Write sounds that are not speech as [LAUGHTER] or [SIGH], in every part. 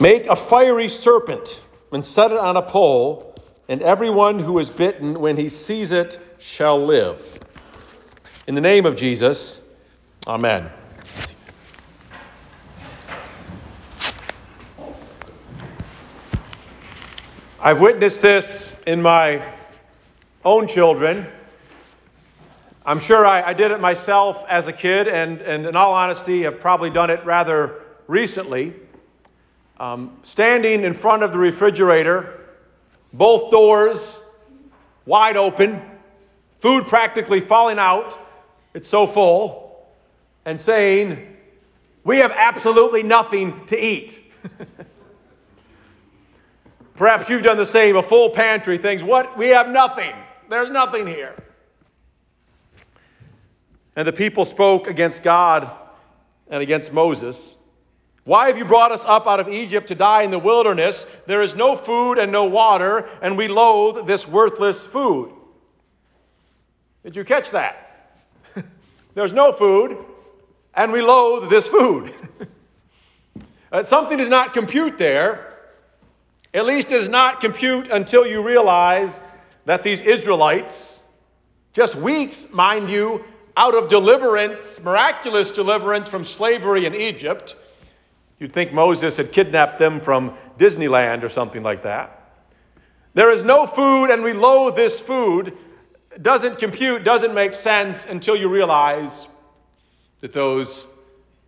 Make a fiery serpent and set it on a pole, and everyone who is bitten, when he sees it, shall live. In the name of Jesus, Amen. I've witnessed this in my own children. I'm sure I, I, did it myself as a kid, and, and in all honesty, have probably done it rather recently. Um, standing in front of the refrigerator, both doors wide open, food practically falling out, it's so full, and saying, We have absolutely nothing to eat. [LAUGHS] Perhaps you've done the same, a full pantry, things, what? We have nothing. There's nothing here. And the people spoke against God and against Moses. Why have you brought us up out of Egypt to die in the wilderness? There is no food and no water, and we loathe this worthless food. Did you catch that? [LAUGHS] There's no food, and we loathe this food. [LAUGHS] uh, something does not compute there. At least does not compute until you realize that these Israelites, just weeks, mind you, out of deliverance, miraculous deliverance from slavery in Egypt, you'd think Moses had kidnapped them from Disneyland or something like that. There is no food, and we loathe this food. Doesn't compute, doesn't make sense until you realize that those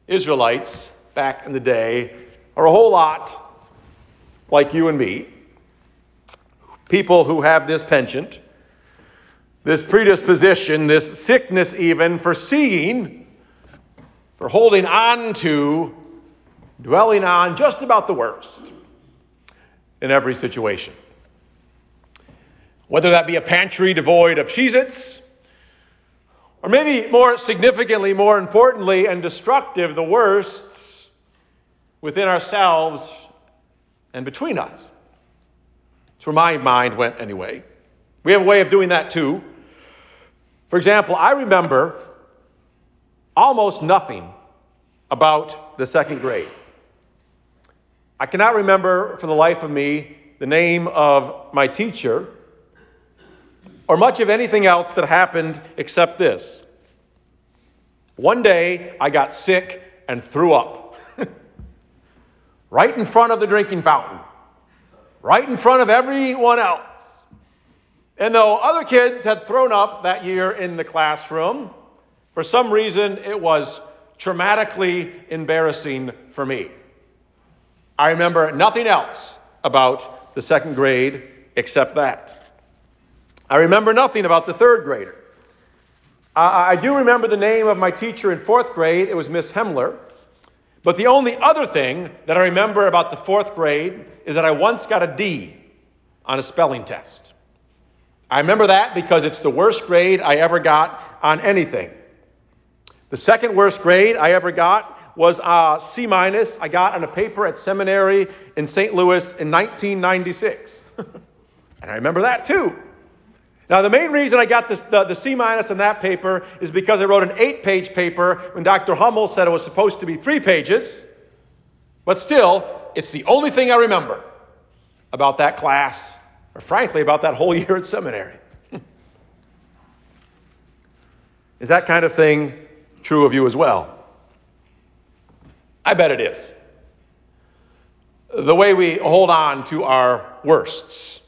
Israelites back in the day are a whole lot like you and me, people who have this penchant, this predisposition, this sickness even for seeing, for holding on to, dwelling on just about the worst in every situation. Whether that be a pantry devoid of Cheez Its, or maybe more significantly, more importantly, and destructive, the worst within ourselves and between us. That's where my mind went anyway. We have a way of doing that too. For example, I remember almost nothing about the second grade. I cannot remember for the life of me the name of my teacher or much of anything else that happened except this. One day I got sick and threw up [LAUGHS] right in front of the drinking fountain, right in front of everyone else. And though other kids had thrown up that year in the classroom, for some reason it was traumatically embarrassing for me. I remember nothing else about the second grade except that. I remember nothing about the third grader. I, I do remember the name of my teacher in fourth grade. It was Miss Hemler. But the only other thing that I remember about the fourth grade is that I once got a D on a spelling test. I remember that because it's the worst grade I ever got on anything. The second worst grade I ever got was a C minus I got on a paper at seminary in St. Louis in 1996. and I remember that too. Now, the main reason I got this, the, the C minus in that paper is because I wrote an eight page paper when Dr. Hummel said it was supposed to be three pages. But still, it's the only thing I remember about that class, or frankly, about that whole [LAUGHS] year at seminary. is that kind of thing true of you as well? I bet it is. The way we hold on to our worsts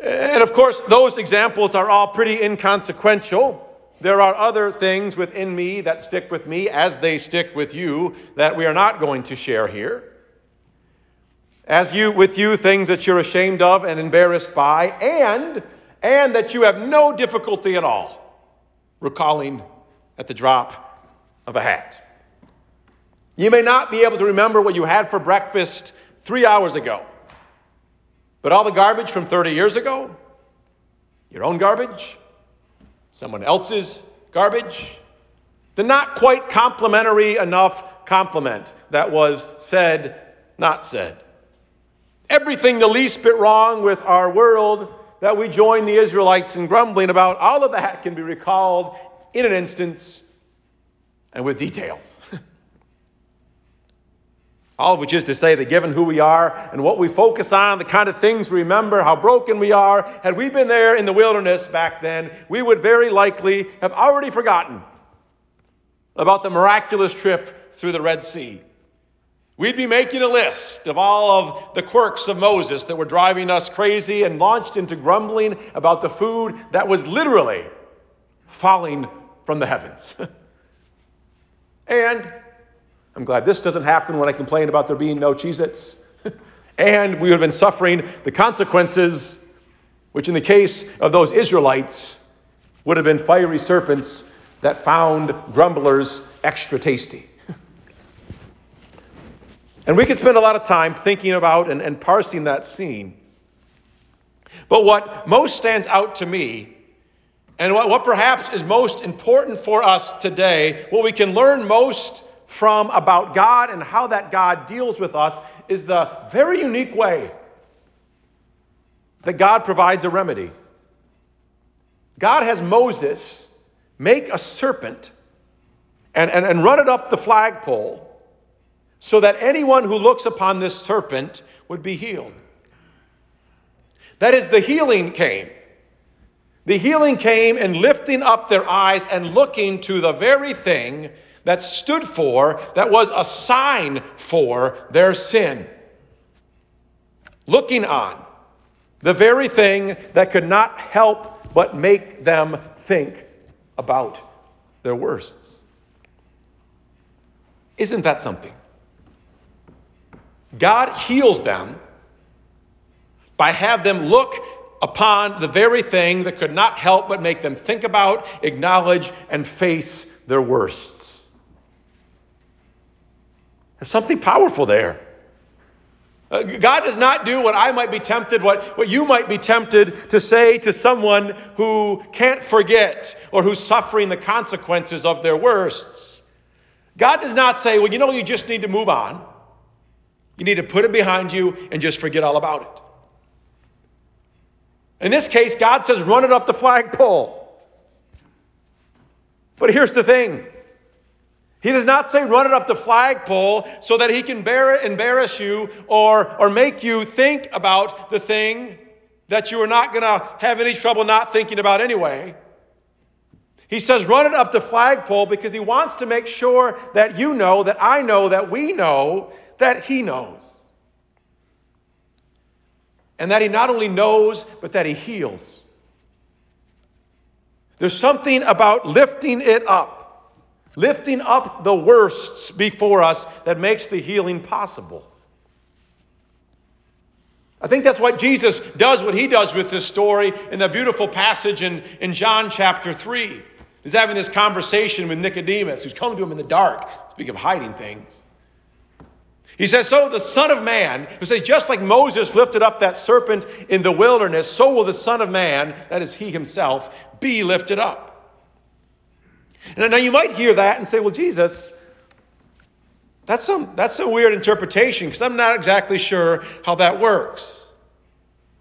and of course, those examples are all pretty inconsequential. There are other things within me that stick with me as they stick with you that we are not going to share here. As you with you things that you're ashamed of and embarrassed by and and that you have no difficulty at all recalling at the drop of a hat. You may not be able to remember what you had for breakfast 3 hours ago. But all the garbage from 30 years ago, your own garbage, someone else's garbage, the not quite complimentary enough compliment that was said, not said. Everything the least bit wrong with our world that we join the Israelites in grumbling about, all of that can be recalled in an instance and with details. All of which is to say that given who we are and what we focus on, the kind of things we remember, how broken we are, had we been there in the wilderness back then, we would very likely have already forgotten about the miraculous trip through the Red Sea. We'd be making a list of all of the quirks of Moses that were driving us crazy and launched into grumbling about the food that was literally falling from the heavens. [LAUGHS] and I'm glad this doesn't happen when I complain about there being no Cheez Its. [LAUGHS] and we would have been suffering the consequences, which in the case of those Israelites would have been fiery serpents that found grumblers extra tasty. [LAUGHS] and we could spend a lot of time thinking about and, and parsing that scene. But what most stands out to me and what, what, perhaps is most important for us today, what we can learn most from about God and how that God deals with us is the very unique way that God provides a remedy. God has Moses make a serpent and, and, and run it up the flagpole so that anyone who looks upon this serpent would be healed. That is, the healing came. The healing came in lifting up their eyes and looking to the very thing that stood for, that was a sign for their sin. Looking on the very thing that could not help but make them think about their worsts. Isn't that something? God heals them by have them look upon the very thing that could not help but make them think about, acknowledge, and face their worsts. There's something powerful there. Uh, God does not do what I might be tempted, what, what you might be tempted to say to someone who can't forget or who's suffering the consequences of their worsts. God does not say, well, you know, you just need to move on. You need to put it behind you and just forget all about it. In this case, God says, run it up the flagpole. But here's the thing he does not say run it up the flagpole so that he can embarrass you or, or make you think about the thing that you are not going to have any trouble not thinking about anyway. He says run it up the flagpole because he wants to make sure that you know, that I know, that we know, that he knows. And that he not only knows, but that he heals. There's something about lifting it up lifting up the worsts before us that makes the healing possible. I think that's what Jesus does, what he does with this story in the beautiful passage in, in John chapter 3. He's having this conversation with Nicodemus, who's come to him in the dark. Speak of hiding things. He says, So the Son of Man, who says, just like Moses lifted up that serpent in the wilderness, so will the Son of Man, that is he himself, be lifted up. Now, you might hear that and say, well, Jesus, that's some, that's a weird interpretation because I'm not exactly sure how that works.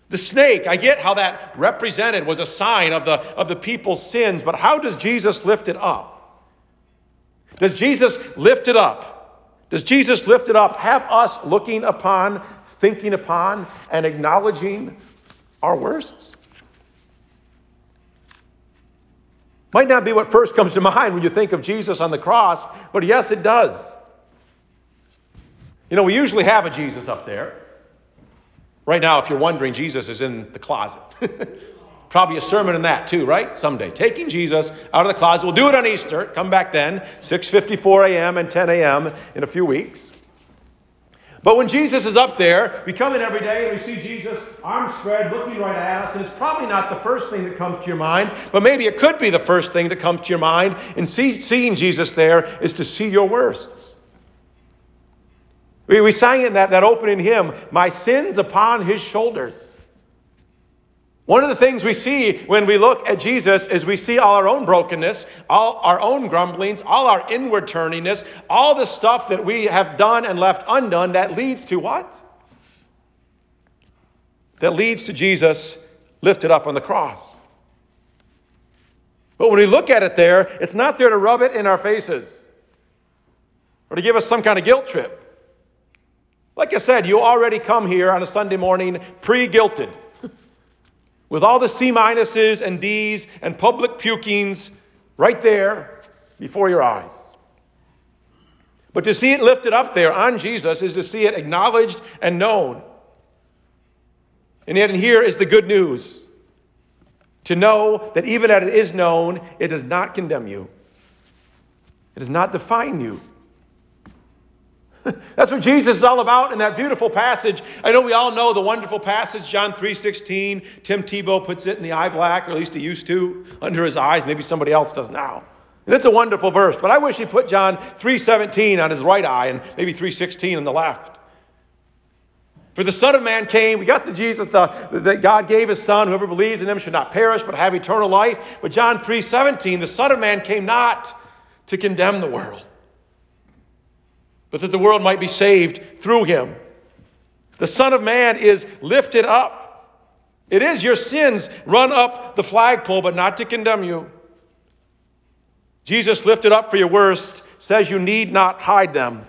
The snake, I get how that represented was a sign of the, of the people's sins, but how does Jesus lift it up? Does Jesus lift it up? Does Jesus lift it up, have us looking upon, thinking upon, and acknowledging our worsts? Might not be what first comes to mind when you think of Jesus on the cross, but yes, it does. You know, we usually have a Jesus up there. Right now, if you're wondering, Jesus is in the closet. [LAUGHS] Probably a sermon in that too, right? Someday. Taking Jesus out of the closet. We'll do it on Easter. Come back then, 6:54 a.m. and 10 a.m. in a few weeks. But when Jesus is up there, we come in every day and we see Jesus, arms spread, looking right at us, and it's probably not the first thing that comes to your mind, but maybe it could be the first thing that comes to your mind in see, seeing Jesus there is to see your worsts. We, we sang in that, that opening hymn, My sins upon his shoulders. One of the things we see when we look at Jesus is we see all our own brokenness, all our own grumblings, all our inward turningness, all the stuff that we have done and left undone that leads to what? That leads to Jesus lifted up on the cross. But when we look at it there, it's not there to rub it in our faces or to give us some kind of guilt trip. Like I said, you already come here on a Sunday morning pre guilted with all the C minuses and D's and public pukings right there before your eyes. But to see it lifted up there on Jesus is to see it acknowledged and known. And yet, here is the good news to know that even as it is known, it does not condemn you, it does not define you. [LAUGHS] That's what Jesus is all about in that beautiful passage. I know we all know the wonderful passage, John 3.16. Tim Tebow puts it in the eye black, or at least he used to, under his eyes. Maybe somebody else does now. And it's a wonderful verse, but I wish he put John 3.17 on his right eye and maybe 3.16 on the left. For the Son of Man came, we got the Jesus that God gave his Son, whoever believes in him should not perish but have eternal life. But John 3.17, the Son of Man came not to condemn the world, but that the world might be saved through him. The Son of Man is lifted up. It is your sins run up the flagpole, but not to condemn you. Jesus lifted up for your worst says you need not hide them,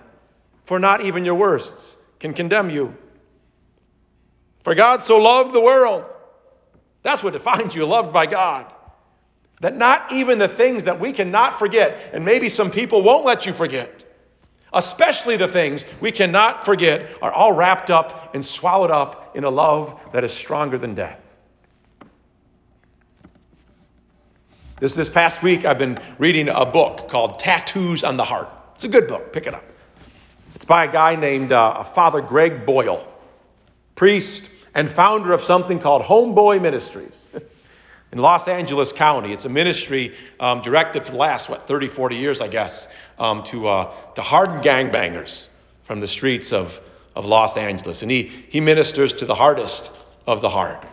for not even your worsts can condemn you. For God so loved the world. That's what defines you, loved by God. That not even the things that we cannot forget, and maybe some people won't let you forget, especially the things we cannot forget, are all wrapped up and swallowed up in a love that is stronger than death. This, this past week, I've been reading a book called Tattoos on the Heart. It's a good book. Pick it up. It's by a guy named uh, Father Greg Boyle, priest and founder of something called Homeboy Ministries [LAUGHS] in Los Angeles County. It's a ministry um, directed for the last, what, 30, 40 years, I guess, um, to, uh, to hardened gangbangers from the streets of, of Los Angeles. And he, he ministers to the hardest of the heart.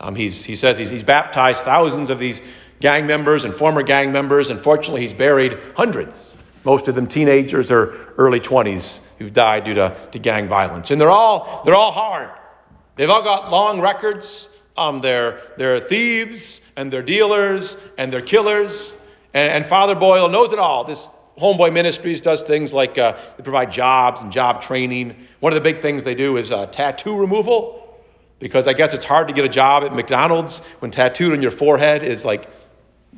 Um, he's, he says he's, he's baptized thousands of these gang members and former gang members. Unfortunately, he's buried hundreds, most of them teenagers or early 20s who've died due to, to gang violence. And they're all, they're all hard. They've all got long records. Um, they're, they're thieves and they're dealers and they're killers. And, and Father Boyle knows it all. This Homeboy Ministries does things like uh, they provide jobs and job training. One of the big things they do is uh, tattoo removal because I guess it's hard to get a job at McDonald's when tattooed on your forehead is like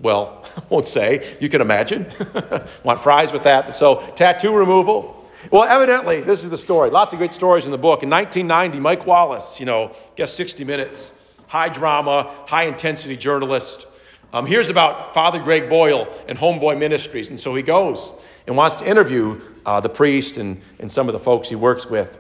well, I [LAUGHS] won't say. You can imagine. [LAUGHS] Want fries with that. So, tattoo removal. Well, evidently, this is the story. Lots of great stories in the book. In 1990, Mike Wallace, you know, guess 60 Minutes, high drama, high intensity journalist, um, hears about Father Greg Boyle and Homeboy Ministries. And so he goes and wants to interview uh, the priest and, and some of the folks he works with.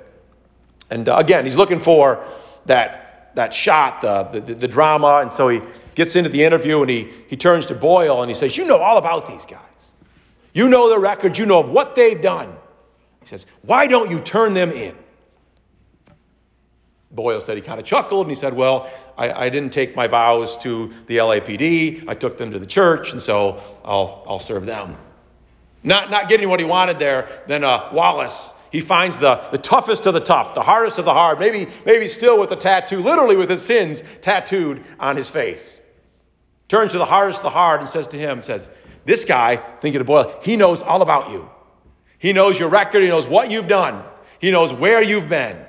And uh, again, he's looking for that, that shot, the, the, the drama. And so he gets into the interview and he, he turns to Boyle and he says, You know all about these guys. You know the records, you know of what they've done. He says, Why don't you turn them in? Boyle said he kind of chuckled and he said, Well, I, I, didn't take my vows to the LAPD. I took them to the church, and so I'll, I'll serve them. Not, not getting what he wanted there, then uh, Wallace, he finds the, the toughest of the tough, the hardest of the hard, maybe, maybe still with the tattoo, literally with his sins tattooed on his face turns to the hardest of the hard and says to him, says, This guy, thinking of Boyle, he knows all about you. He knows your record, he knows what you've done, he knows where you've been.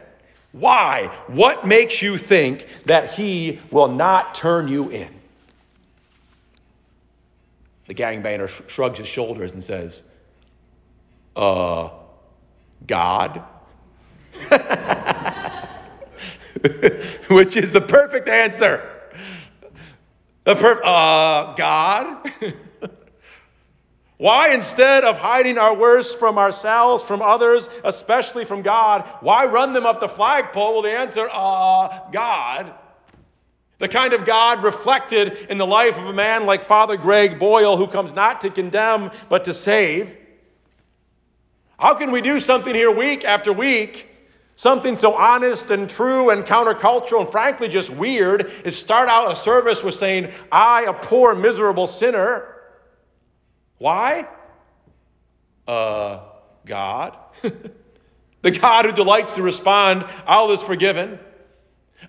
Why? What makes you think that he will not turn you in? The gangbanger sh- shrugs his shoulders and says, Uh, God? [LAUGHS] Which is the perfect answer. The per- uh, God? [LAUGHS] why, instead of hiding our worst from ourselves, from others, especially from God, why run them up the flagpole? Well, the answer, uh, God. The kind of God reflected in the life of a man like Father Greg Boyle, who comes not to condemn, but to save. How can we do something here week after week Something so honest and true and countercultural and frankly just weird is start out a service with saying, I, a poor, miserable sinner. Why? Uh, God. [LAUGHS] the God who delights to respond, all is forgiven.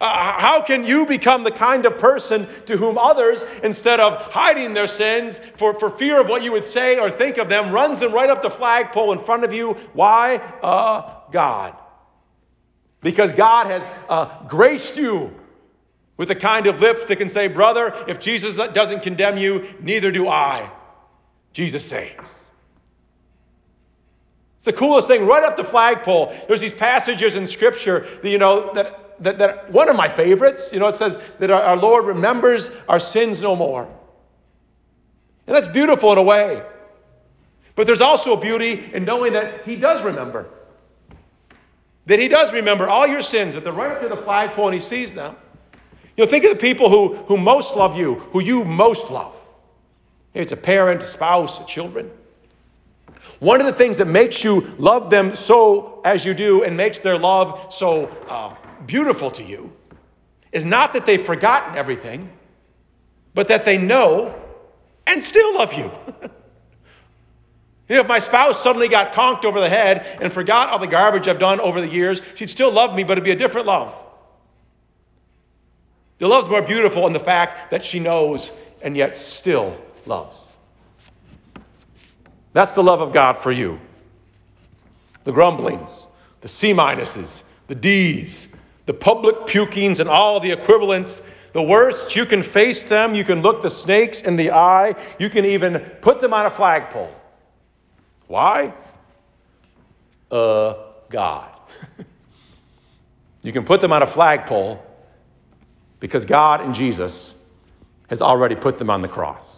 Uh, how can you become the kind of person to whom others, instead of hiding their sins for, for fear of what you would say or think of them, runs them right up the flagpole in front of you? Why? Uh, God. Because God has uh, graced you with the kind of lips that can say, Brother, if Jesus doesn't condemn you, neither do I. Jesus saves. It's the coolest thing. Right up the flagpole, there's these passages in Scripture that, you know, that, that, that one of my favorites, you know, it says that our, our Lord remembers our sins no more. And that's beautiful in a way. But there's also a beauty in knowing that He does remember. That He does remember all your sins, that they're right up to the flagpole and He sees them. You know, think of the people who, who most love you, who you most love. It's a parent, a spouse, children. One of the things that makes you love them so as you do and makes their love so uh, beautiful to you is not that they've forgotten everything, but that they know and still love you. [LAUGHS] you know, if my spouse suddenly got conked over the head and forgot all the garbage I've done over the years, she'd still love me, but it'd be a different love. The love's more beautiful in the fact that she knows and yet still loves. That's the love of God for you. The grumblings, the C minuses, the D's, the public pukings, and all the equivalents. The worst, you can face them, you can look the snakes in the eye, you can even put them on a flagpole. Why? Uh, God. [LAUGHS] you can put them on a flagpole because God and Jesus has already put them on the cross.